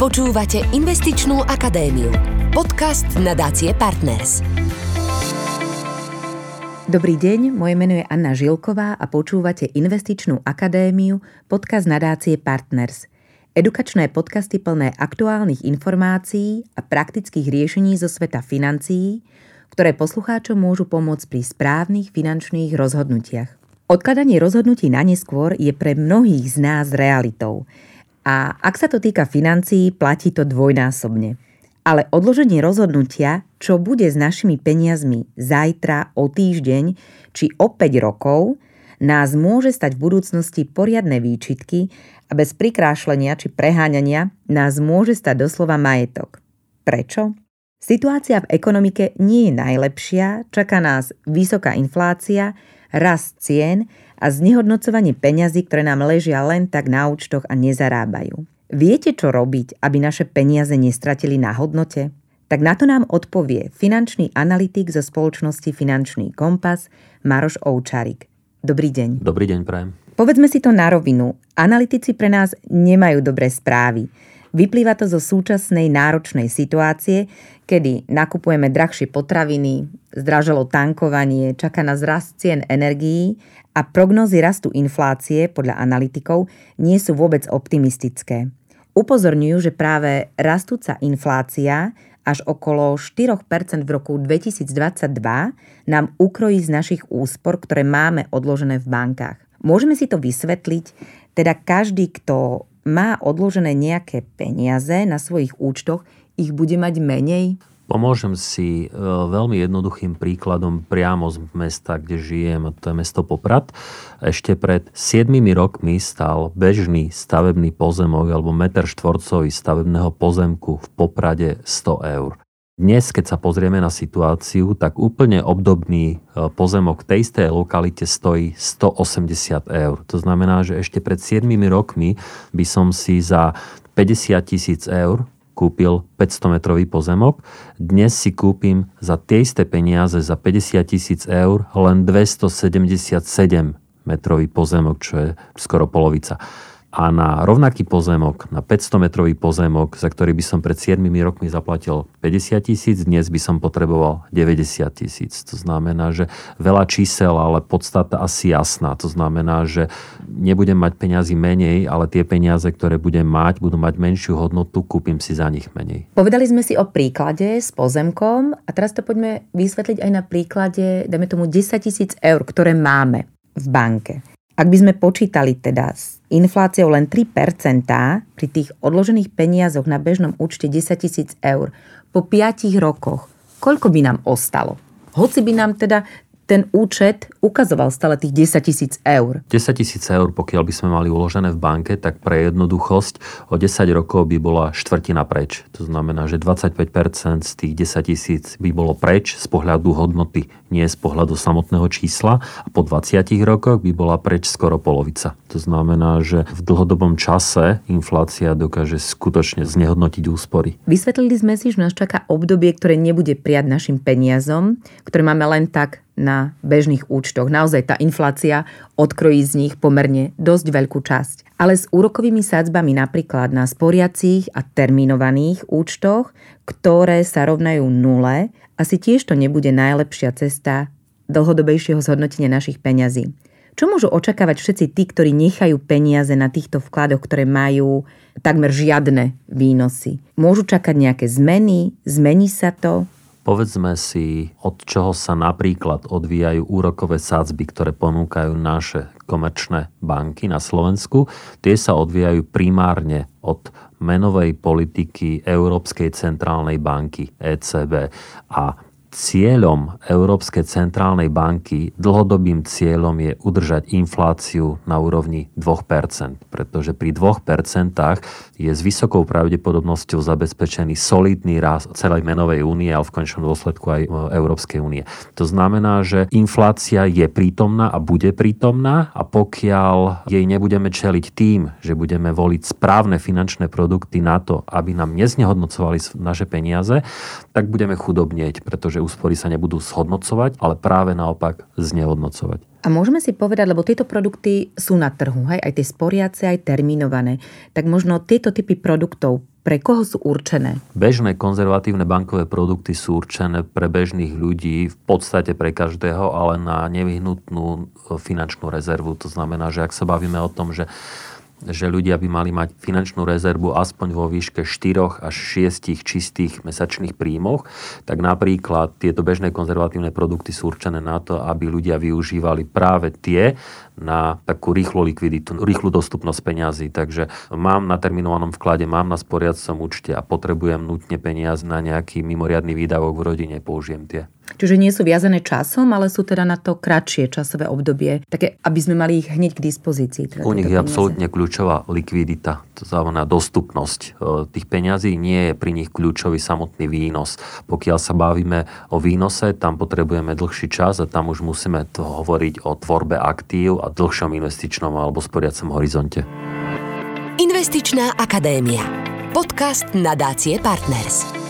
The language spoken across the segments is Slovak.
Počúvate Investičnú akadémiu. Podcast nadácie Partners. Dobrý deň, moje meno je Anna Žilková a počúvate Investičnú akadémiu, podcast nadácie Partners. Edukačné podcasty plné aktuálnych informácií a praktických riešení zo sveta financií, ktoré poslucháčom môžu pomôcť pri správnych finančných rozhodnutiach. Odkladanie rozhodnutí na neskôr je pre mnohých z nás realitou. A ak sa to týka financií, platí to dvojnásobne – ale odloženie rozhodnutia, čo bude s našimi peniazmi zajtra, o týždeň či o 5 rokov, nás môže stať v budúcnosti poriadne výčitky a bez prikrášlenia či preháňania nás môže stať doslova majetok. Prečo? Situácia v ekonomike nie je najlepšia, čaká nás vysoká inflácia, rast cien a znehodnocovanie peňazí, ktoré nám ležia len tak na účtoch a nezarábajú. Viete, čo robiť, aby naše peniaze nestratili na hodnote? Tak na to nám odpovie finančný analytik zo spoločnosti Finančný kompas Maroš Oučarik. Dobrý deň. Dobrý deň, prajem. Povedzme si to na rovinu. Analytici pre nás nemajú dobré správy. Vyplýva to zo súčasnej náročnej situácie, kedy nakupujeme drahšie potraviny, zdraželo tankovanie, čaká nás rast cien energií a prognózy rastu inflácie podľa analytikov nie sú vôbec optimistické. Upozorňujú, že práve rastúca inflácia až okolo 4% v roku 2022 nám ukrojí z našich úspor, ktoré máme odložené v bankách. Môžeme si to vysvetliť, teda každý, kto má odložené nejaké peniaze na svojich účtoch, ich bude mať menej? Pomôžem si e, veľmi jednoduchým príkladom priamo z mesta, kde žijem, to je mesto Poprad. Ešte pred 7 rokmi stal bežný stavebný pozemok alebo meter štvorcový stavebného pozemku v Poprade 100 eur. Dnes, keď sa pozrieme na situáciu, tak úplne obdobný e, pozemok tej istej lokalite stojí 180 eur. To znamená, že ešte pred 7 rokmi by som si za 50 tisíc eur kúpil 500 metrový pozemok. Dnes si kúpim za tie isté peniaze za 50 tisíc eur len 277 metrový pozemok, čo je skoro polovica a na rovnaký pozemok, na 500 metrový pozemok, za ktorý by som pred 7 rokmi zaplatil 50 tisíc, dnes by som potreboval 90 tisíc. To znamená, že veľa čísel, ale podstata asi jasná. To znamená, že nebudem mať peniazy menej, ale tie peniaze, ktoré budem mať, budú mať menšiu hodnotu, kúpim si za nich menej. Povedali sme si o príklade s pozemkom a teraz to poďme vysvetliť aj na príklade, dajme tomu 10 tisíc eur, ktoré máme v banke. Ak by sme počítali teda s infláciou len 3% pri tých odložených peniazoch na bežnom účte 10 tisíc eur po 5 rokoch, koľko by nám ostalo? Hoci by nám teda ten účet ukazoval stále tých 10 tisíc eur. 10 tisíc eur, pokiaľ by sme mali uložené v banke, tak pre jednoduchosť o 10 rokov by bola štvrtina preč. To znamená, že 25% z tých 10 tisíc by bolo preč z pohľadu hodnoty, nie z pohľadu samotného čísla. A po 20 rokoch by bola preč skoro polovica. To znamená, že v dlhodobom čase inflácia dokáže skutočne znehodnotiť úspory. Vysvetlili sme si, že nás čaká obdobie, ktoré nebude prijať našim peniazom, ktoré máme len tak na bežných účtoch. Naozaj tá inflácia odkrojí z nich pomerne dosť veľkú časť. Ale s úrokovými sadzbami napríklad na sporiacich a terminovaných účtoch, ktoré sa rovnajú nule, asi tiež to nebude najlepšia cesta dlhodobejšieho zhodnotenia našich peňazí. Čo môžu očakávať všetci tí, ktorí nechajú peniaze na týchto vkladoch, ktoré majú takmer žiadne výnosy? Môžu čakať nejaké zmeny? Zmení sa to? Povedzme si, od čoho sa napríklad odvíjajú úrokové sádzby, ktoré ponúkajú naše komerčné banky na Slovensku. Tie sa odvíjajú primárne od menovej politiky Európskej centrálnej banky ECB. A cieľom Európskej centrálnej banky, dlhodobým cieľom je udržať infláciu na úrovni 2%, pretože pri 2% je s vysokou pravdepodobnosťou zabezpečený solidný rast celej menovej únie a v končnom dôsledku aj Európskej únie. To znamená, že inflácia je prítomná a bude prítomná a pokiaľ jej nebudeme čeliť tým, že budeme voliť správne finančné produkty na to, aby nám neznehodnocovali naše peniaze, tak budeme chudobnieť, pretože že úspory sa nebudú shodnocovať, ale práve naopak znehodnocovať. A môžeme si povedať, lebo tieto produkty sú na trhu, hej, aj tie sporiace, aj terminované, tak možno tieto typy produktov pre koho sú určené? Bežné konzervatívne bankové produkty sú určené pre bežných ľudí, v podstate pre každého, ale na nevyhnutnú finančnú rezervu. To znamená, že ak sa bavíme o tom, že že ľudia by mali mať finančnú rezervu aspoň vo výške 4 až 6 čistých mesačných príjmoch, tak napríklad tieto bežné konzervatívne produkty sú určené na to, aby ľudia využívali práve tie na takú rýchlu likviditu, rýchlu dostupnosť peňazí. Takže mám na terminovanom vklade, mám na sporiadcom účte a potrebujem nutne peniaz na nejaký mimoriadný výdavok v rodine, použijem tie. Čiže nie sú viazané časom, ale sú teda na to kratšie časové obdobie, také, aby sme mali ich hneď k dispozícii. Teda U nich je absolútne kľúčová likvidita, to znamená dostupnosť e, tých peňazí, nie je pri nich kľúčový samotný výnos. Pokiaľ sa bavíme o výnose, tam potrebujeme dlhší čas a tam už musíme to hovoriť o tvorbe aktív a dlhšom investičnom alebo sporiacom horizonte. Investičná akadémia. Podcast nadácie Partners.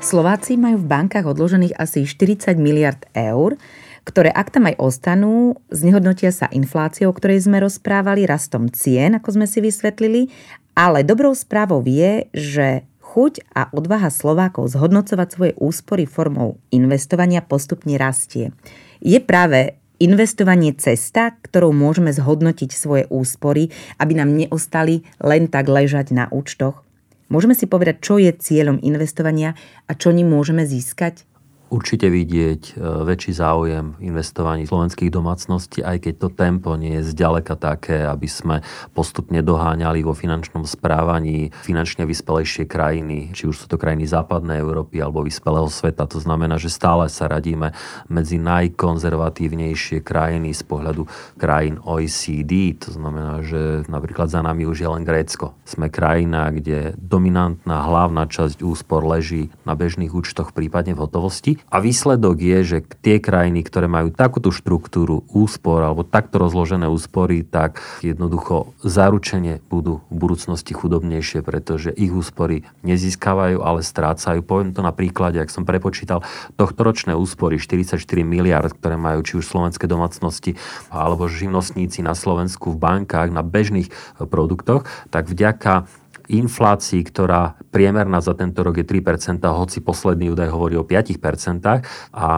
Slováci majú v bankách odložených asi 40 miliard eur, ktoré ak tam aj ostanú, znehodnotia sa infláciou, o ktorej sme rozprávali, rastom cien, ako sme si vysvetlili, ale dobrou správou je, že chuť a odvaha Slovákov zhodnocovať svoje úspory formou investovania postupne rastie. Je práve investovanie cesta, ktorou môžeme zhodnotiť svoje úspory, aby nám neostali len tak ležať na účtoch? Môžeme si povedať, čo je cieľom investovania a čo ním môžeme získať? Určite vidieť e, väčší záujem investovaní slovenských domácností, aj keď to tempo nie je zďaleka také, aby sme postupne doháňali vo finančnom správaní finančne vyspelejšie krajiny, či už sú to krajiny západnej Európy alebo vyspelého sveta. To znamená, že stále sa radíme medzi najkonzervatívnejšie krajiny z pohľadu krajín OECD. To znamená, že napríklad za nami už je len Grécko. Sme krajina, kde dominantná hlavná časť úspor leží na bežných účtoch, prípadne v hotovosti a výsledok je, že tie krajiny, ktoré majú takúto štruktúru úspor alebo takto rozložené úspory, tak jednoducho zaručene budú v budúcnosti chudobnejšie, pretože ich úspory nezískavajú, ale strácajú. Poviem to na príklade, ak som prepočítal tohtoročné úspory 44 miliard, ktoré majú či už slovenské domácnosti alebo živnostníci na Slovensku v bankách na bežných produktoch, tak vďaka inflácii, ktorá priemerná za tento rok je 3%, hoci posledný údaj hovorí o 5%, a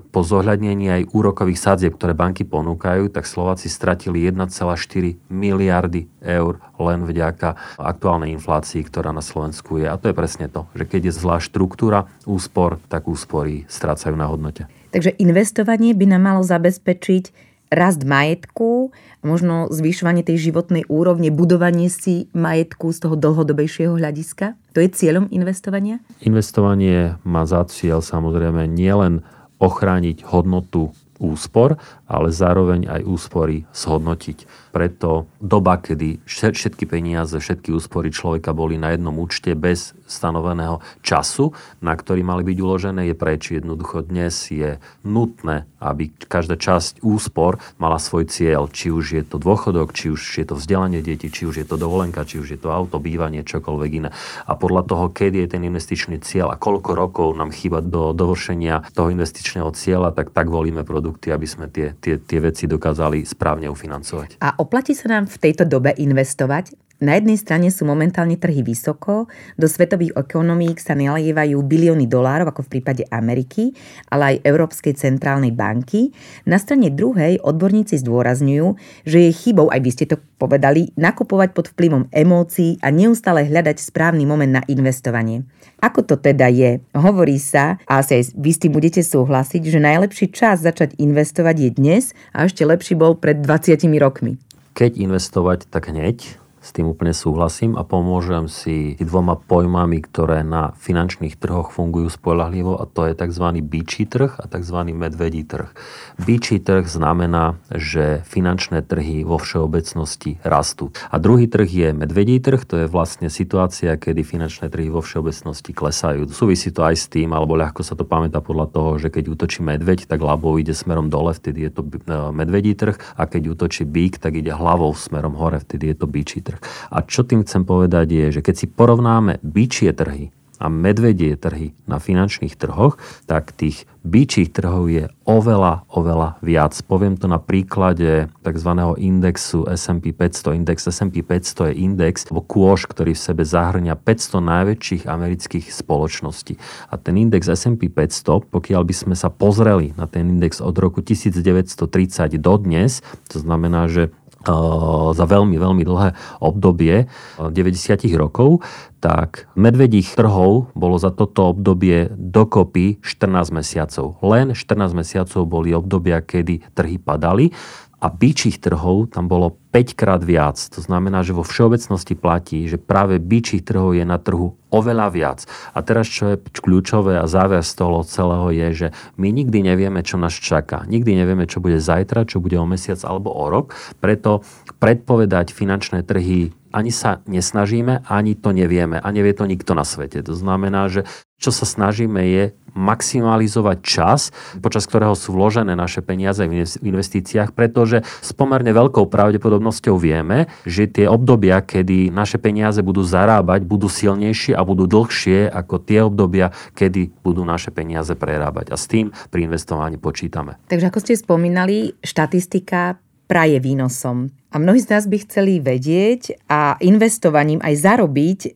po zohľadnení aj úrokových sadzieb, ktoré banky ponúkajú, tak Slováci stratili 1,4 miliardy eur len vďaka aktuálnej inflácii, ktorá na Slovensku je. A to je presne to, že keď je zlá štruktúra úspor, tak úspory strácajú na hodnote. Takže investovanie by nám malo zabezpečiť rast majetku, možno zvyšovanie tej životnej úrovne, budovanie si majetku z toho dlhodobejšieho hľadiska? To je cieľom investovania? Investovanie má za cieľ samozrejme nielen ochrániť hodnotu úspor, ale zároveň aj úspory zhodnotiť preto doba, kedy všetky peniaze, všetky úspory človeka boli na jednom účte bez stanoveného času, na ktorý mali byť uložené, je preč. Jednoducho dnes je nutné, aby každá časť úspor mala svoj cieľ. Či už je to dôchodok, či už je to vzdelanie detí, či už je to dovolenka, či už je to auto, bývanie, čokoľvek iné. A podľa toho, kedy je ten investičný cieľ a koľko rokov nám chýba do dovršenia toho investičného cieľa, tak tak volíme produkty, aby sme tie, tie, tie veci dokázali správne ufinancovať. A oplatí sa nám v tejto dobe investovať? Na jednej strane sú momentálne trhy vysoko, do svetových ekonomík sa nalievajú bilióny dolárov, ako v prípade Ameriky, ale aj Európskej centrálnej banky. Na strane druhej odborníci zdôrazňujú, že je chybou, aj vy ste to povedali, nakupovať pod vplyvom emócií a neustále hľadať správny moment na investovanie. Ako to teda je? Hovorí sa, a asi aj vy s tým budete súhlasiť, že najlepší čas začať investovať je dnes a ešte lepší bol pred 20 rokmi. Keď investovať, tak hneď, s tým úplne súhlasím a pomôžem si dvoma pojmami, ktoré na finančných trhoch fungujú spolahlivo a to je tzv. bíčí trh a tzv. medvedí trh. Bíčí trh znamená, že finančné trhy vo všeobecnosti rastú. A druhý trh je medvedí trh, to je vlastne situácia, kedy finančné trhy vo všeobecnosti klesajú. Súvisí to aj s tým, alebo ľahko sa to pamätá podľa toho, že keď útočí medveď, tak hlavou ide smerom dole, vtedy je to e, medvedí trh a keď útočí bík, tak ide hlavou smerom hore, vtedy je to bíčí trh trh. A čo tým chcem povedať je, že keď si porovnáme byčie trhy a medvedie trhy na finančných trhoch, tak tých byčích trhov je oveľa, oveľa viac. Poviem to na príklade tzv. indexu S&P 500. Index S&P 500 je index, alebo kôž, ktorý v sebe zahrňa 500 najväčších amerických spoločností. A ten index S&P 500, pokiaľ by sme sa pozreli na ten index od roku 1930 do dnes, to znamená, že za veľmi, veľmi dlhé obdobie 90 rokov, tak medvedích trhov bolo za toto obdobie dokopy 14 mesiacov. Len 14 mesiacov boli obdobia, kedy trhy padali a byčích trhov tam bolo 5 krát viac. To znamená, že vo všeobecnosti platí, že práve byčích trhov je na trhu oveľa viac. A teraz, čo je kľúčové a záver z toho celého je, že my nikdy nevieme, čo nás čaká. Nikdy nevieme, čo bude zajtra, čo bude o mesiac alebo o rok. Preto predpovedať finančné trhy ani sa nesnažíme, ani to nevieme. A nevie to nikto na svete. To znamená, že čo sa snažíme je maximalizovať čas, počas ktorého sú vložené naše peniaze v investíciách, pretože s pomerne veľkou pravdepodobnosťou vieme, že tie obdobia, kedy naše peniaze budú zarábať, budú silnejšie a budú dlhšie ako tie obdobia, kedy budú naše peniaze prerábať. A s tým pri investovaní počítame. Takže ako ste spomínali, štatistika praje výnosom. A mnohí z nás by chceli vedieť a investovaním aj zarobiť e,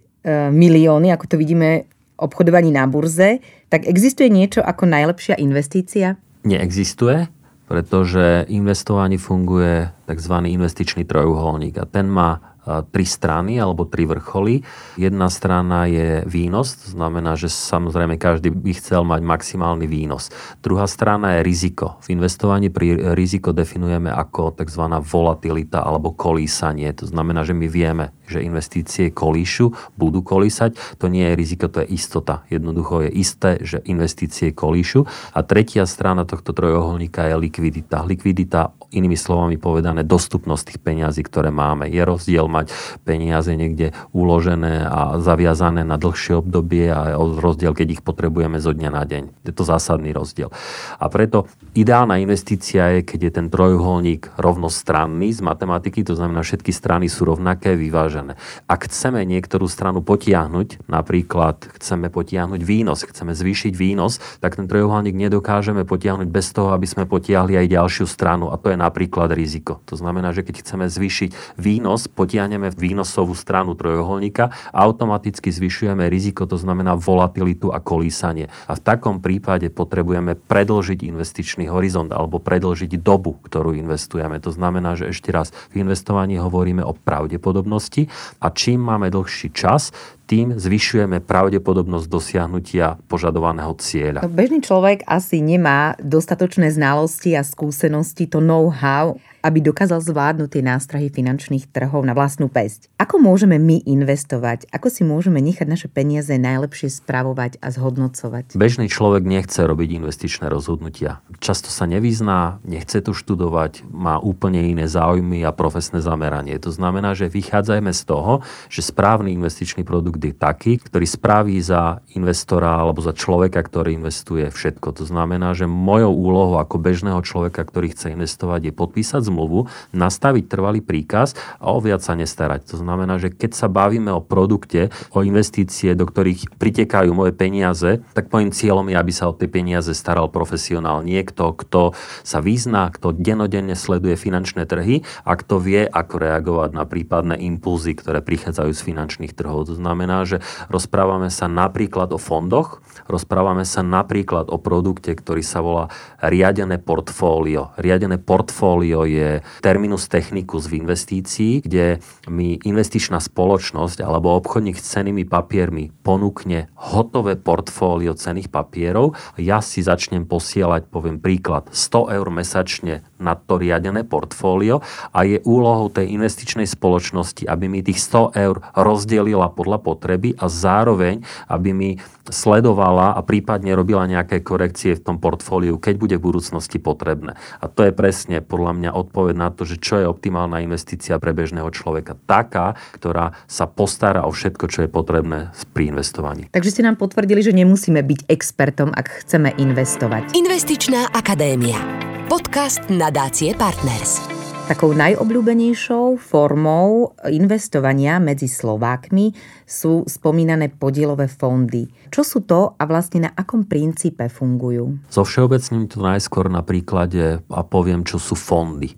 milióny, ako to vidíme obchodovaní na burze, tak existuje niečo ako najlepšia investícia? Neexistuje, pretože investovanie funguje tzv. investičný trojuholník a ten má tri strany alebo tri vrcholy. Jedna strana je výnos, to znamená, že samozrejme každý by chcel mať maximálny výnos. Druhá strana je riziko. V investovaní pri riziko definujeme ako tzv. volatilita alebo kolísanie. To znamená, že my vieme, že investície kolíšu, budú kolísať. To nie je riziko, to je istota. Jednoducho je isté, že investície kolíšu. A tretia strana tohto trojuholníka je likvidita. Likvidita, inými slovami povedané, dostupnosť tých peňazí, ktoré máme. Je rozdiel mať peniaze niekde uložené a zaviazané na dlhšie obdobie a rozdiel, keď ich potrebujeme zo dňa na deň. Je to zásadný rozdiel. A preto ideálna investícia je, keď je ten trojuholník rovnostranný z matematiky, to znamená, všetky strany sú rovnaké, vyvážené vyvážené. Ak chceme niektorú stranu potiahnuť, napríklad chceme potiahnuť výnos, chceme zvýšiť výnos, tak ten trojuholník nedokážeme potiahnuť bez toho, aby sme potiahli aj ďalšiu stranu a to je napríklad riziko. To znamená, že keď chceme zvýšiť výnos, potiahneme výnosovú stranu trojuholníka, automaticky zvyšujeme riziko, to znamená volatilitu a kolísanie. A v takom prípade potrebujeme predlžiť investičný horizont alebo predlžiť dobu, ktorú investujeme. To znamená, že ešte raz v investovaní hovoríme o pravdepodobnosti a čím máme dlhší čas, tým zvyšujeme pravdepodobnosť dosiahnutia požadovaného cieľa. Bežný človek asi nemá dostatočné znalosti a skúsenosti, to know-how, aby dokázal zvládnuť tie nástrahy finančných trhov na vlastnú pesť. Ako môžeme my investovať? Ako si môžeme nechať naše peniaze najlepšie spravovať a zhodnocovať? Bežný človek nechce robiť investičné rozhodnutia. Často sa nevyzná, nechce to študovať, má úplne iné záujmy a profesné zameranie. To znamená, že vychádzajme z toho, že správny investičný produkt je taký, ktorý spraví za investora alebo za človeka, ktorý investuje všetko. To znamená, že mojou úlohou ako bežného človeka, ktorý chce investovať, je podpísať zmluvu, nastaviť trvalý príkaz a o viac sa nestarať. To znamená, že keď sa bavíme o produkte, o investície, do ktorých pritekajú moje peniaze, tak môjim cieľom je, aby sa o tie peniaze staral profesionál. Niekto, kto sa vyzná, kto denodenne sleduje finančné trhy a kto vie, ako reagovať na prípadné impulzy, ktoré prichádzajú z finančných trhov. To znamená, že rozprávame sa napríklad o fondoch, rozprávame sa napríklad o produkte, ktorý sa volá riadené portfólio. Riadené portfólio je terminus technicus v investícii, kde mi investičná spoločnosť alebo obchodník s cenými papiermi ponúkne hotové portfólio cených papierov. Ja si začnem posielať, poviem príklad, 100 eur mesačne na to riadené portfólio a je úlohou tej investičnej spoločnosti, aby mi tých 100 eur rozdelila podľa potreby a zároveň, aby mi sledovala a prípadne robila nejaké korekcie v tom portfóliu, keď bude v budúcnosti potrebné. A to je presne podľa mňa odpoveď na to, že čo je optimálna investícia pre bežného človeka. Taká, ktorá sa postará o všetko, čo je potrebné pri investovaní. Takže ste nám potvrdili, že nemusíme byť expertom, ak chceme investovať. Investičná akadémia. Podcast nadácie Partners. Takou najobľúbenejšou formou investovania medzi Slovákmi sú spomínané podielové fondy. Čo sú to a vlastne na akom princípe fungujú? Zo všeobecním to najskôr na príklade a poviem, čo sú fondy.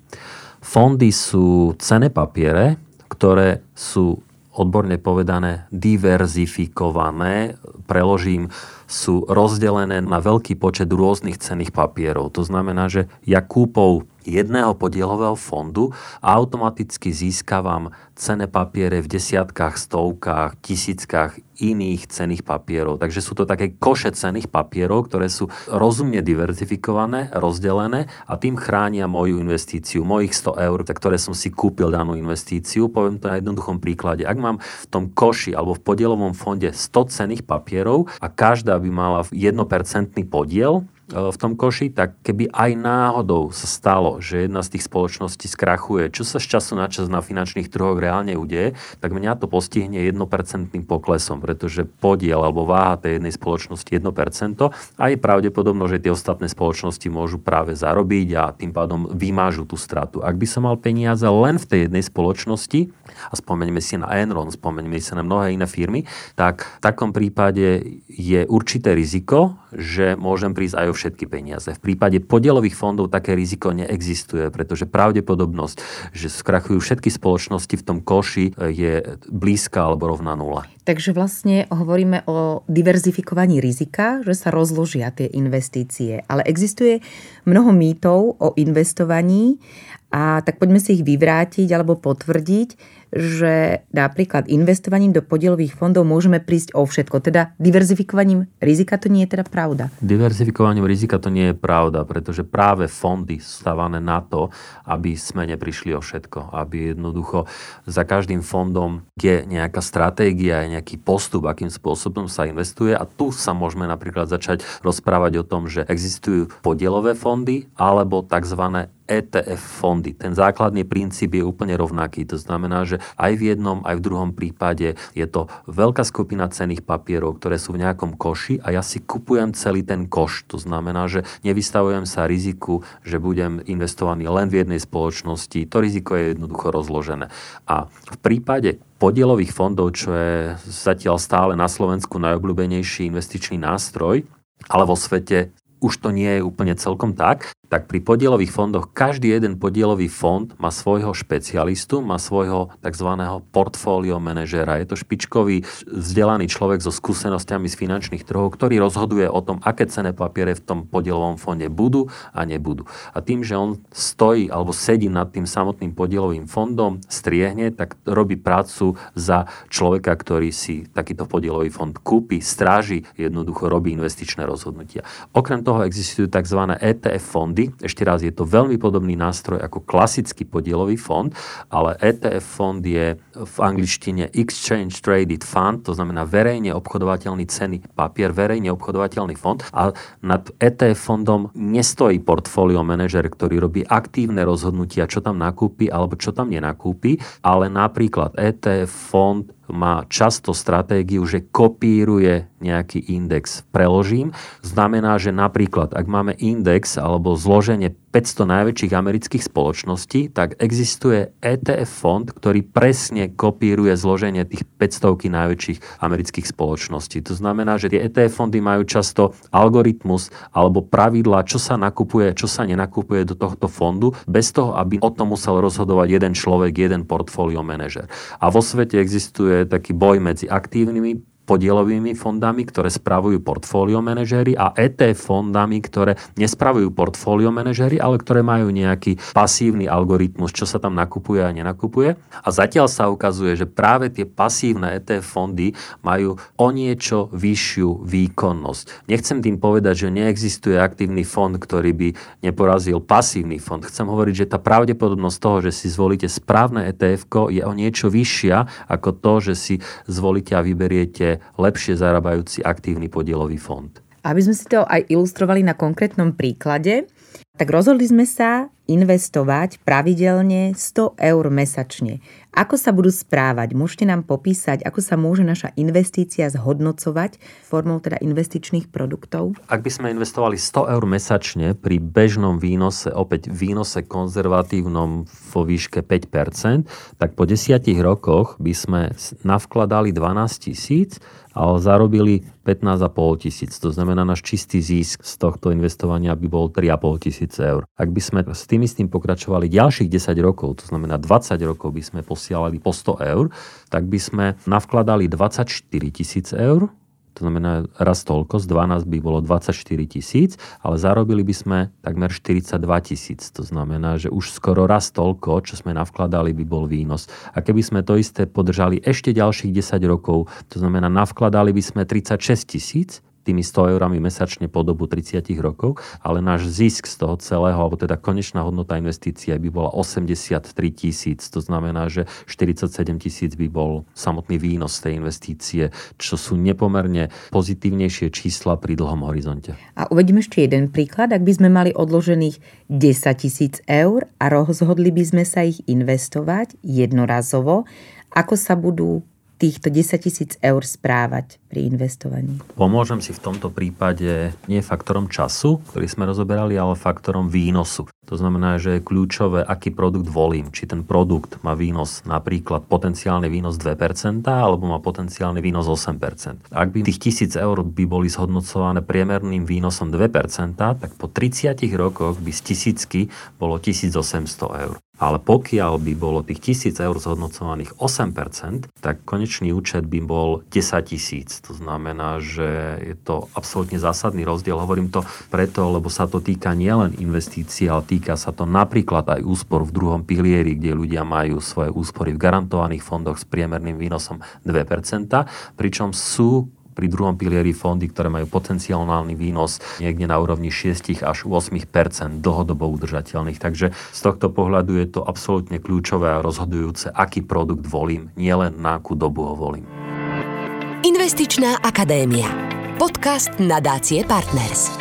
Fondy sú cené papiere, ktoré sú odborne povedané diverzifikované, preložím, sú rozdelené na veľký počet rôznych cených papierov. To znamená, že ja kúpou jedného podielového fondu a automaticky získavam cené papiere v desiatkách, stovkách, tisíckach iných cených papierov. Takže sú to také koše cených papierov, ktoré sú rozumne diverzifikované, rozdelené a tým chránia moju investíciu, mojich 100 eur, ktoré som si kúpil danú investíciu. Poviem to na jednoduchom príklade. Ak mám v tom koši alebo v podielovom fonde 100 cených papierov a každá by mala 1% podiel, v tom koši, tak keby aj náhodou sa stalo, že jedna z tých spoločností skrachuje, čo sa z času na čas na finančných trhoch reálne udeje, tak mňa to postihne 1% poklesom, pretože podiel alebo váha tej jednej spoločnosti 1% a je pravdepodobno, že tie ostatné spoločnosti môžu práve zarobiť a tým pádom vymážu tú stratu. Ak by som mal peniaze len v tej jednej spoločnosti, a spomeňme si na Enron, spomeňme si na mnohé iné firmy, tak v takom prípade je určité riziko, že môžem prísť aj o všetky peniaze. V prípade podielových fondov také riziko neexistuje, pretože pravdepodobnosť, že skrachujú všetky spoločnosti v tom koši je blízka alebo rovná nula. Takže vlastne hovoríme o diverzifikovaní rizika, že sa rozložia tie investície. Ale existuje mnoho mýtov o investovaní a tak poďme si ich vyvrátiť alebo potvrdiť že napríklad investovaním do podielových fondov môžeme prísť o všetko. Teda diverzifikovaním rizika to nie je teda pravda. Diverzifikovaním rizika to nie je pravda, pretože práve fondy sú stávané na to, aby sme neprišli o všetko. Aby jednoducho za každým fondom je nejaká stratégia, je nejaký postup, akým spôsobom sa investuje a tu sa môžeme napríklad začať rozprávať o tom, že existujú podielové fondy alebo tzv. ETF fondy. Ten základný princíp je úplne rovnaký. To znamená, že aj v jednom, aj v druhom prípade je to veľká skupina cených papierov, ktoré sú v nejakom koši a ja si kupujem celý ten koš. To znamená, že nevystavujem sa riziku, že budem investovaný len v jednej spoločnosti. To riziko je jednoducho rozložené. A v prípade podielových fondov, čo je zatiaľ stále na Slovensku najobľúbenejší investičný nástroj, ale vo svete už to nie je úplne celkom tak, tak pri podielových fondoch každý jeden podielový fond má svojho špecialistu, má svojho tzv. portfólio manažera. Je to špičkový vzdelaný človek so skúsenostiami z finančných trhov, ktorý rozhoduje o tom, aké cené papiere v tom podielovom fonde budú a nebudú. A tým, že on stojí alebo sedí nad tým samotným podielovým fondom, striehne, tak robí prácu za človeka, ktorý si takýto podielový fond kúpi, stráži, jednoducho robí investičné rozhodnutia. Okrem toho existujú tzv. ETF fondy, fondy. Ešte raz, je to veľmi podobný nástroj ako klasický podielový fond, ale ETF fond je v angličtine Exchange Traded Fund, to znamená verejne obchodovateľný ceny papier, verejne obchodovateľný fond a nad ETF fondom nestojí portfólio manažer, ktorý robí aktívne rozhodnutia, čo tam nakúpi alebo čo tam nenakúpi, ale napríklad ETF fond má často stratégiu, že kopíruje nejaký index. Preložím, znamená, že napríklad, ak máme index alebo zloženie 500 najväčších amerických spoločností, tak existuje ETF fond, ktorý presne kopíruje zloženie tých 500 najväčších amerických spoločností. To znamená, že tie ETF fondy majú často algoritmus alebo pravidla, čo sa nakupuje, čo sa nenakupuje do tohto fondu, bez toho, aby o tom musel rozhodovať jeden človek, jeden portfólio manažer. A vo svete existuje taký boj medzi aktívnymi podielovými fondami, ktoré spravujú portfólio manažéri a ETF fondami, ktoré nespravujú portfólio manažéri, ale ktoré majú nejaký pasívny algoritmus, čo sa tam nakupuje a nenakupuje. A zatiaľ sa ukazuje, že práve tie pasívne ETF fondy majú o niečo vyššiu výkonnosť. Nechcem tým povedať, že neexistuje aktívny fond, ktorý by neporazil pasívny fond. Chcem hovoriť, že tá pravdepodobnosť toho, že si zvolíte správne ETF je o niečo vyššia ako to, že si zvolíte a vyberiete lepšie zarábajúci aktívny podielový fond. Aby sme si to aj ilustrovali na konkrétnom príklade, tak rozhodli sme sa investovať pravidelne 100 eur mesačne. Ako sa budú správať? Môžete nám popísať, ako sa môže naša investícia zhodnocovať formou teda investičných produktov? Ak by sme investovali 100 eur mesačne pri bežnom výnose, opäť výnose konzervatívnom vo výške 5%, tak po 10 rokoch by sme navkladali 12 tisíc ale zarobili 15,5 tisíc. To znamená, náš čistý zisk z tohto investovania by bol 3,5 tisíc eur. Ak by sme s tým istým pokračovali ďalších 10 rokov, to znamená 20 rokov by sme posielali po 100 eur, tak by sme navkladali 24 tisíc eur to znamená raz toľko, z 12 by bolo 24 tisíc, ale zarobili by sme takmer 42 tisíc. To znamená, že už skoro raz toľko, čo sme navkladali, by bol výnos. A keby sme to isté podržali ešte ďalších 10 rokov, to znamená navkladali by sme 36 tisíc, tými 100 eurami mesačne po dobu 30 rokov, ale náš zisk z toho celého, alebo teda konečná hodnota investície by bola 83 tisíc. To znamená, že 47 tisíc by bol samotný výnos tej investície, čo sú nepomerne pozitívnejšie čísla pri dlhom horizonte. A uvedím ešte jeden príklad. Ak by sme mali odložených 10 tisíc eur a rozhodli by sme sa ich investovať jednorazovo, ako sa budú týchto 10 tisíc eur správať pri investovaní? Pomôžem si v tomto prípade nie faktorom času, ktorý sme rozoberali, ale faktorom výnosu. To znamená, že je kľúčové, aký produkt volím. Či ten produkt má výnos napríklad potenciálny výnos 2% alebo má potenciálny výnos 8%. Ak by tých 1000 eur by boli zhodnocované priemerným výnosom 2%, tak po 30 rokoch by z tisícky bolo 1800 eur. Ale pokiaľ by bolo tých 1000 eur zhodnocovaných 8%, tak konečný účet by bol 10 tisíc. To znamená, že je to absolútne zásadný rozdiel. Hovorím to preto, lebo sa to týka nielen investícií, ale týka sa to napríklad aj úspor v druhom pilieri, kde ľudia majú svoje úspory v garantovaných fondoch s priemerným výnosom 2%, pričom sú pri druhom pilieri fondy, ktoré majú potenciálny výnos niekde na úrovni 6 až 8 dlhodobo udržateľných. Takže z tohto pohľadu je to absolútne kľúčové a rozhodujúce, aký produkt volím, nielen na akú dobu ho volím. Investičná akadémia. Podcast nadácie Partners.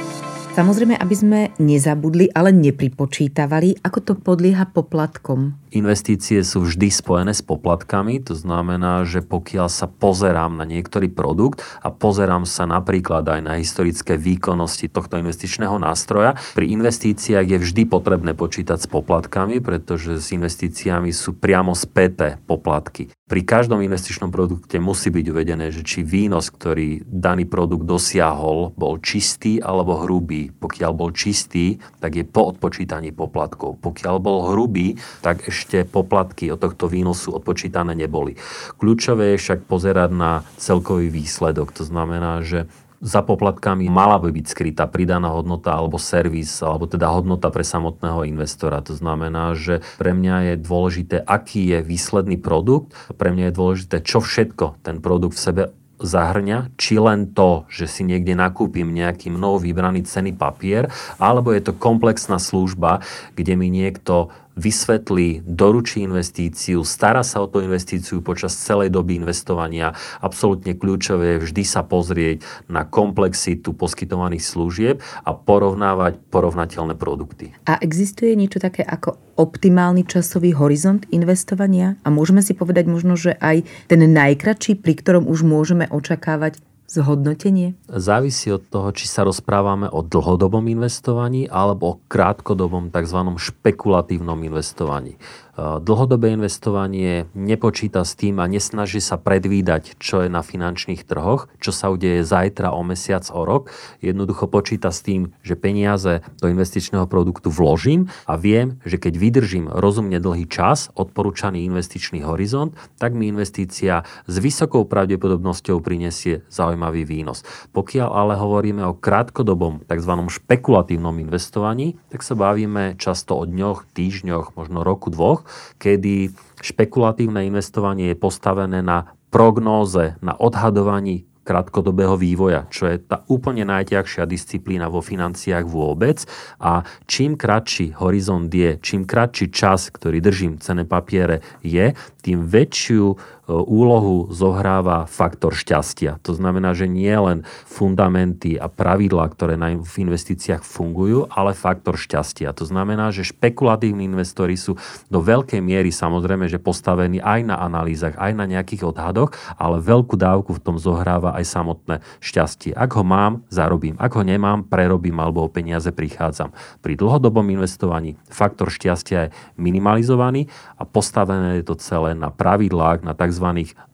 Samozrejme, aby sme nezabudli, ale nepripočítavali, ako to podlieha poplatkom. Investície sú vždy spojené s poplatkami, to znamená, že pokiaľ sa pozerám na niektorý produkt a pozerám sa napríklad aj na historické výkonnosti tohto investičného nástroja, pri investíciách je vždy potrebné počítať s poplatkami, pretože s investíciami sú priamo späté poplatky. Pri každom investičnom produkte musí byť uvedené, že či výnos, ktorý daný produkt dosiahol, bol čistý alebo hrubý. Pokiaľ bol čistý, tak je po odpočítaní poplatkov. Pokiaľ bol hrubý, tak poplatky od tohto výnosu odpočítané neboli. Kľúčové je však pozerať na celkový výsledok. To znamená, že za poplatkami mala by byť skrytá pridaná hodnota alebo servis, alebo teda hodnota pre samotného investora. To znamená, že pre mňa je dôležité, aký je výsledný produkt, pre mňa je dôležité, čo všetko ten produkt v sebe zahrňa, či len to, že si niekde nakúpim nejaký mnou vybraný cený papier, alebo je to komplexná služba, kde mi niekto vysvetlí, doručí investíciu, stará sa o tú investíciu počas celej doby investovania. Absolútne kľúčové je vždy sa pozrieť na komplexitu poskytovaných služieb a porovnávať porovnateľné produkty. A existuje niečo také ako optimálny časový horizont investovania? A môžeme si povedať možno, že aj ten najkračší, pri ktorom už môžeme očakávať zhodnotenie? Závisí od toho, či sa rozprávame o dlhodobom investovaní alebo o krátkodobom tzv. špekulatívnom investovaní. Dlhodobé investovanie nepočíta s tým a nesnaží sa predvídať, čo je na finančných trhoch, čo sa udeje zajtra, o mesiac, o rok. Jednoducho počíta s tým, že peniaze do investičného produktu vložím a viem, že keď vydržím rozumne dlhý čas, odporúčaný investičný horizont, tak mi investícia s vysokou pravdepodobnosťou prinesie zaujímavý výnos. Pokiaľ ale hovoríme o krátkodobom tzv. špekulatívnom investovaní, tak sa bavíme často o dňoch, týždňoch, možno roku, dvoch kedy špekulatívne investovanie je postavené na prognóze, na odhadovaní krátkodobého vývoja, čo je tá úplne najťažšia disciplína vo financiách vôbec. A čím kratší horizont je, čím kratší čas, ktorý držím cené papiere je, tým väčšiu úlohu zohráva faktor šťastia. To znamená, že nie len fundamenty a pravidlá, ktoré v investíciách fungujú, ale faktor šťastia. To znamená, že špekulatívni investori sú do veľkej miery samozrejme, že postavení aj na analýzach, aj na nejakých odhadoch, ale veľkú dávku v tom zohráva aj samotné šťastie. Ak ho mám, zarobím. Ak ho nemám, prerobím alebo o peniaze prichádzam. Pri dlhodobom investovaní faktor šťastia je minimalizovaný a postavené je to celé na pravidlách, na tzv.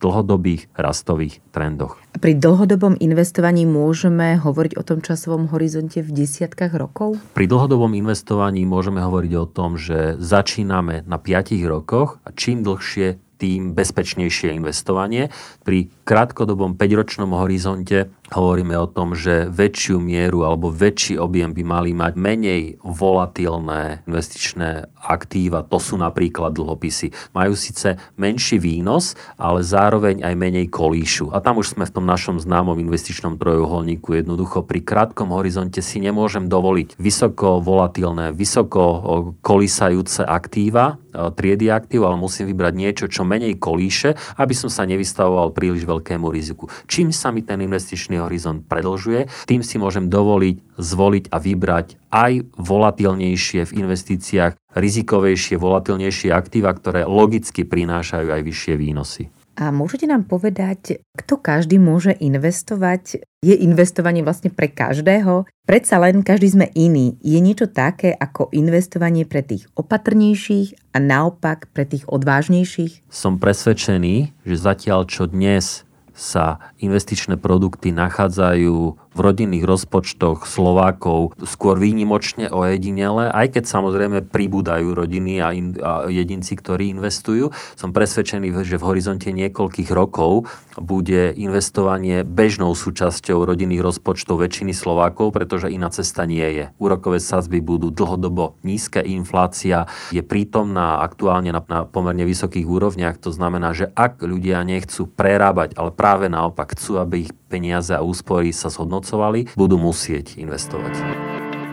Dlhodobých rastových trendoch. Pri dlhodobom investovaní môžeme hovoriť o tom časovom horizonte v desiatkách rokov? Pri dlhodobom investovaní môžeme hovoriť o tom, že začíname na 5 rokoch a čím dlhšie, tým bezpečnejšie investovanie. Pri krátkodobom 5-ročnom horizonte hovoríme o tom, že väčšiu mieru alebo väčší objem by mali mať menej volatilné investičné aktíva. To sú napríklad dlhopisy. Majú síce menší výnos, ale zároveň aj menej kolíšu. A tam už sme v tom našom známom investičnom trojuholníku. Jednoducho pri krátkom horizonte si nemôžem dovoliť vysoko volatilné, vysoko kolísajúce aktíva, triedy aktív, ale musím vybrať niečo, čo menej kolíše, aby som sa nevystavoval príliš veľkému riziku. Čím sa mi ten investičný horizont predlžuje, tým si môžem dovoliť zvoliť a vybrať aj volatilnejšie v investíciách, rizikovejšie, volatilnejšie aktíva, ktoré logicky prinášajú aj vyššie výnosy. A môžete nám povedať, kto každý môže investovať? Je investovanie vlastne pre každého? Predsa len každý sme iný. Je niečo také ako investovanie pre tých opatrnejších a naopak pre tých odvážnejších? Som presvedčený, že zatiaľ čo dnes sa investičné produkty nachádzajú v rodinných rozpočtoch Slovákov skôr výnimočne ojedinele, aj keď samozrejme pribúdajú rodiny a, in, a jedinci, ktorí investujú. Som presvedčený, že v horizonte niekoľkých rokov bude investovanie bežnou súčasťou rodinných rozpočtov väčšiny Slovákov, pretože iná cesta nie je. Úrokové sazby budú dlhodobo nízke, inflácia je prítomná aktuálne na, na pomerne vysokých úrovniach. To znamená, že ak ľudia nechcú prerábať, ale práve naopak chcú, aby ich peniaze a úspory sa zhodnocovali, budú musieť investovať.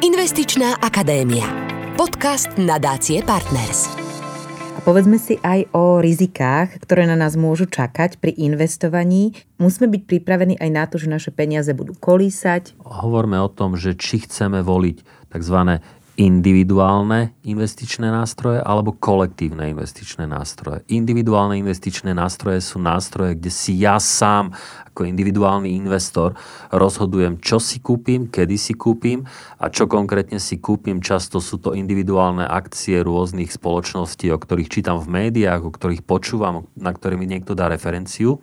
Investičná akadémia. Podcast nadácie Partners. A povedzme si aj o rizikách, ktoré na nás môžu čakať pri investovaní. Musíme byť pripravení aj na to, že naše peniaze budú kolísať. Hovorme o tom, že či chceme voliť tzv individuálne investičné nástroje alebo kolektívne investičné nástroje. Individuálne investičné nástroje sú nástroje, kde si ja sám ako individuálny investor rozhodujem, čo si kúpim, kedy si kúpim a čo konkrétne si kúpim. Často sú to individuálne akcie rôznych spoločností, o ktorých čítam v médiách, o ktorých počúvam, na ktoré niekto dá referenciu.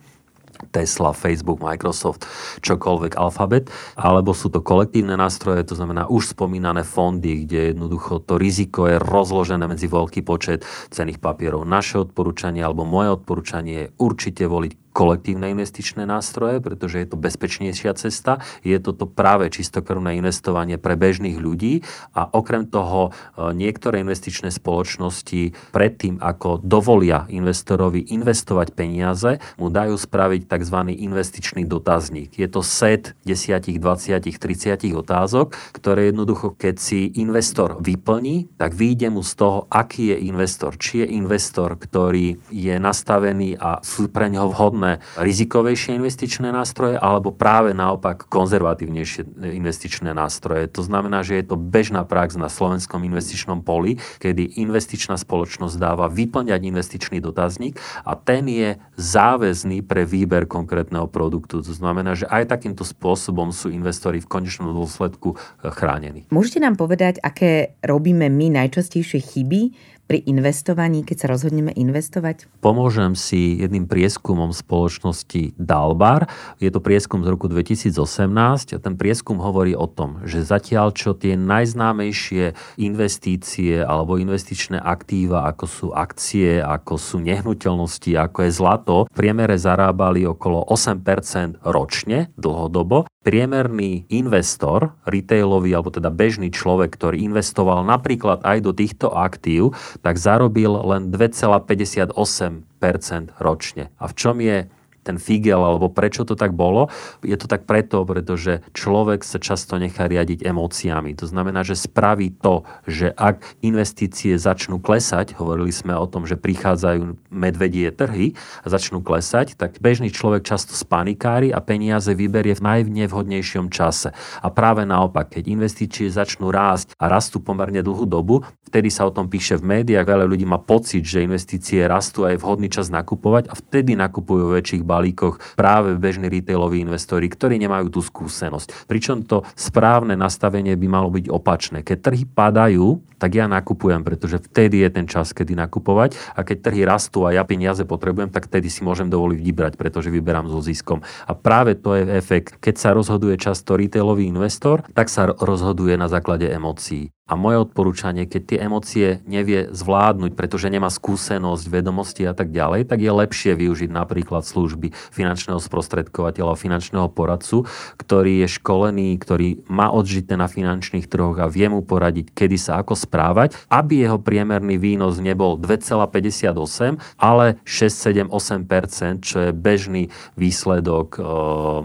Tesla, Facebook, Microsoft, čokoľvek, Alphabet, alebo sú to kolektívne nástroje, to znamená už spomínané fondy, kde jednoducho to riziko je rozložené medzi veľký počet cených papierov. Naše odporúčanie alebo moje odporúčanie je určite voliť kolektívne investičné nástroje, pretože je to bezpečnejšia cesta. Je toto práve čistokrvné investovanie pre bežných ľudí a okrem toho e, niektoré investičné spoločnosti predtým, ako dovolia investorovi investovať peniaze, mu dajú spraviť tzv. investičný dotazník. Je to set 10, 20, 30 otázok, ktoré jednoducho, keď si investor vyplní, tak vyjde mu z toho, aký je investor. Či je investor, ktorý je nastavený a sú pre neho vhodné máme rizikovejšie investičné nástroje alebo práve naopak konzervatívnejšie investičné nástroje. To znamená, že je to bežná prax na slovenskom investičnom poli, kedy investičná spoločnosť dáva vyplňať investičný dotazník a ten je záväzný pre výber konkrétneho produktu. To znamená, že aj takýmto spôsobom sú investori v konečnom dôsledku chránení. Môžete nám povedať, aké robíme my najčastejšie chyby pri investovaní, keď sa rozhodneme investovať? Pomôžem si jedným prieskumom spoločnosti Dalbar. Je to prieskum z roku 2018 a ten prieskum hovorí o tom, že zatiaľ čo tie najznámejšie investície alebo investičné aktíva, ako sú akcie, ako sú nehnuteľnosti, ako je zlato, v priemere zarábali okolo 8% ročne dlhodobo priemerný investor, retailový alebo teda bežný človek, ktorý investoval napríklad aj do týchto aktív, tak zarobil len 2,58% ročne. A v čom je ten figel, alebo prečo to tak bolo. Je to tak preto, pretože človek sa často nechá riadiť emóciami. To znamená, že spraví to, že ak investície začnú klesať, hovorili sme o tom, že prichádzajú medvedie trhy a začnú klesať, tak bežný človek často spanikári a peniaze vyberie v najnevhodnejšom čase. A práve naopak, keď investície začnú rásť a rastú pomerne dlhú dobu, vtedy sa o tom píše v médiách, veľa ľudí má pocit, že investície rastú a je vhodný čas nakupovať a vtedy nakupujú väčších balíkoch práve bežní retailoví investori, ktorí nemajú tú skúsenosť. Pričom to správne nastavenie by malo byť opačné. Keď trhy padajú, tak ja nakupujem, pretože vtedy je ten čas, kedy nakupovať a keď trhy rastú a ja peniaze potrebujem, tak vtedy si môžem dovoliť vybrať, pretože vyberám so ziskom. A práve to je efekt. Keď sa rozhoduje často retailový investor, tak sa rozhoduje na základe emócií. A moje odporúčanie, keď tie emócie nevie zvládnuť, pretože nemá skúsenosť, vedomosti a tak ďalej, tak je lepšie využiť napríklad služby finančného sprostredkovateľa, finančného poradcu, ktorý je školený, ktorý má odžité na finančných trhoch a vie mu poradiť, kedy sa ako správať, aby jeho priemerný výnos nebol 2,58, ale 6, 7, 8 čo je bežný výsledok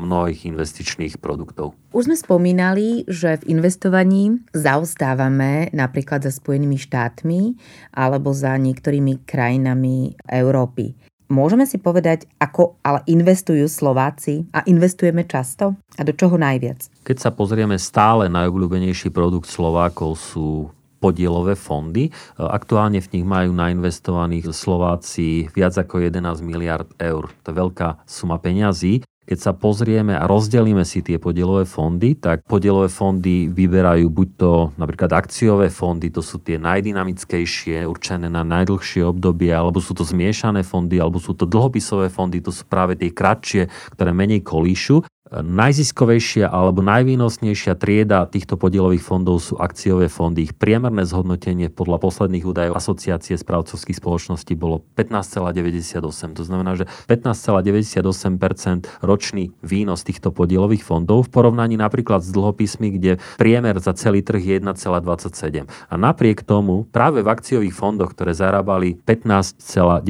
mnohých investičných produktov. Už sme spomínali, že v investovaní zaostávame napríklad za Spojenými štátmi alebo za niektorými krajinami Európy. Môžeme si povedať, ako ale investujú Slováci a investujeme často a do čoho najviac? Keď sa pozrieme stále, najobľúbenejší produkt Slovákov sú podielové fondy. Aktuálne v nich majú nainvestovaných Slováci viac ako 11 miliard eur. To je veľká suma peňazí. Keď sa pozrieme a rozdelíme si tie podielové fondy, tak podielové fondy vyberajú buď to napríklad akciové fondy, to sú tie najdynamickejšie, určené na najdlhšie obdobie, alebo sú to zmiešané fondy, alebo sú to dlhopisové fondy, to sú práve tie kratšie, ktoré menej kolíšu najziskovejšia alebo najvýnosnejšia trieda týchto podielových fondov sú akciové fondy. Ich priemerné zhodnotenie podľa posledných údajov Asociácie správcovských spoločností bolo 15,98. To znamená, že 15,98% ročný výnos týchto podielových fondov v porovnaní napríklad s dlhopismi, kde priemer za celý trh je 1,27. A napriek tomu práve v akciových fondoch, ktoré zarábali 15,98%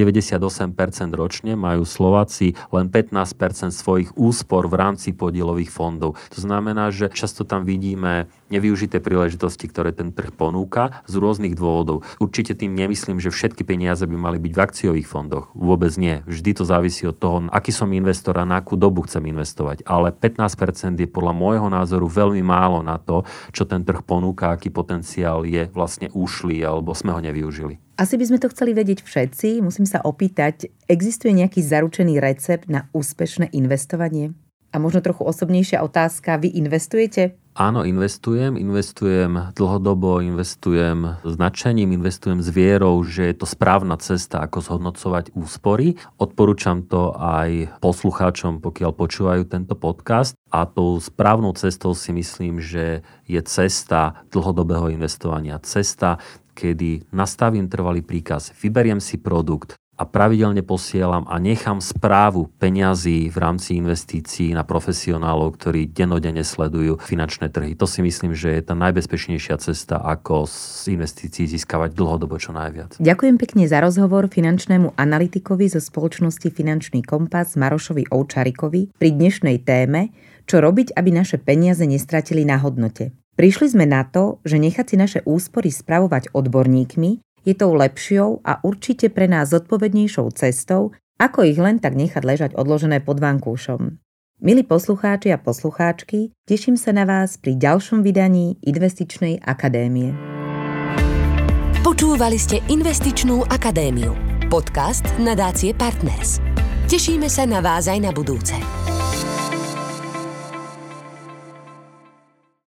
ročne, majú Slováci len 15% svojich úspor v rámci podielových fondov. To znamená, že často tam vidíme nevyužité príležitosti, ktoré ten trh ponúka z rôznych dôvodov. Určite tým nemyslím, že všetky peniaze by mali byť v akciových fondoch. Vôbec nie. Vždy to závisí od toho, aký som investor a na akú dobu chcem investovať. Ale 15% je podľa môjho názoru veľmi málo na to, čo ten trh ponúka, aký potenciál je vlastne ušlý alebo sme ho nevyužili. Asi by sme to chceli vedieť všetci. Musím sa opýtať, existuje nejaký zaručený recept na úspešné investovanie? A možno trochu osobnejšia otázka, vy investujete? Áno, investujem, investujem dlhodobo, investujem značením, investujem s vierou, že je to správna cesta, ako zhodnocovať úspory. Odporúčam to aj poslucháčom, pokiaľ počúvajú tento podcast. A tou správnou cestou si myslím, že je cesta dlhodobého investovania. Cesta, kedy nastavím trvalý príkaz, vyberiem si produkt, a pravidelne posielam a nechám správu peňazí v rámci investícií na profesionálov, ktorí denodene sledujú finančné trhy. To si myslím, že je tá najbezpečnejšia cesta, ako z investícií získavať dlhodobo čo najviac. Ďakujem pekne za rozhovor finančnému analytikovi zo spoločnosti Finančný kompas Marošovi Oučarikovi pri dnešnej téme, čo robiť, aby naše peniaze nestratili na hodnote. Prišli sme na to, že nechať si naše úspory spravovať odborníkmi je tou lepšou a určite pre nás zodpovednejšou cestou, ako ich len tak nechať ležať odložené pod vankúšom. Milí poslucháči a poslucháčky, teším sa na vás pri ďalšom vydaní Investičnej akadémie. Počúvali ste Investičnú akadémiu, podcast nadácie Partners. Tešíme sa na vás aj na budúce.